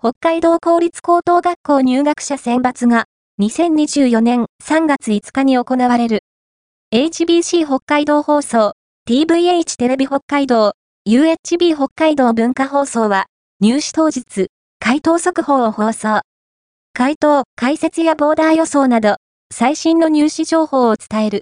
北海道公立高等学校入学者選抜が2024年3月5日に行われる HBC 北海道放送 TVH テレビ北海道 UHB 北海道文化放送は入試当日回答速報を放送。回答、解説やボーダー予想など最新の入試情報を伝える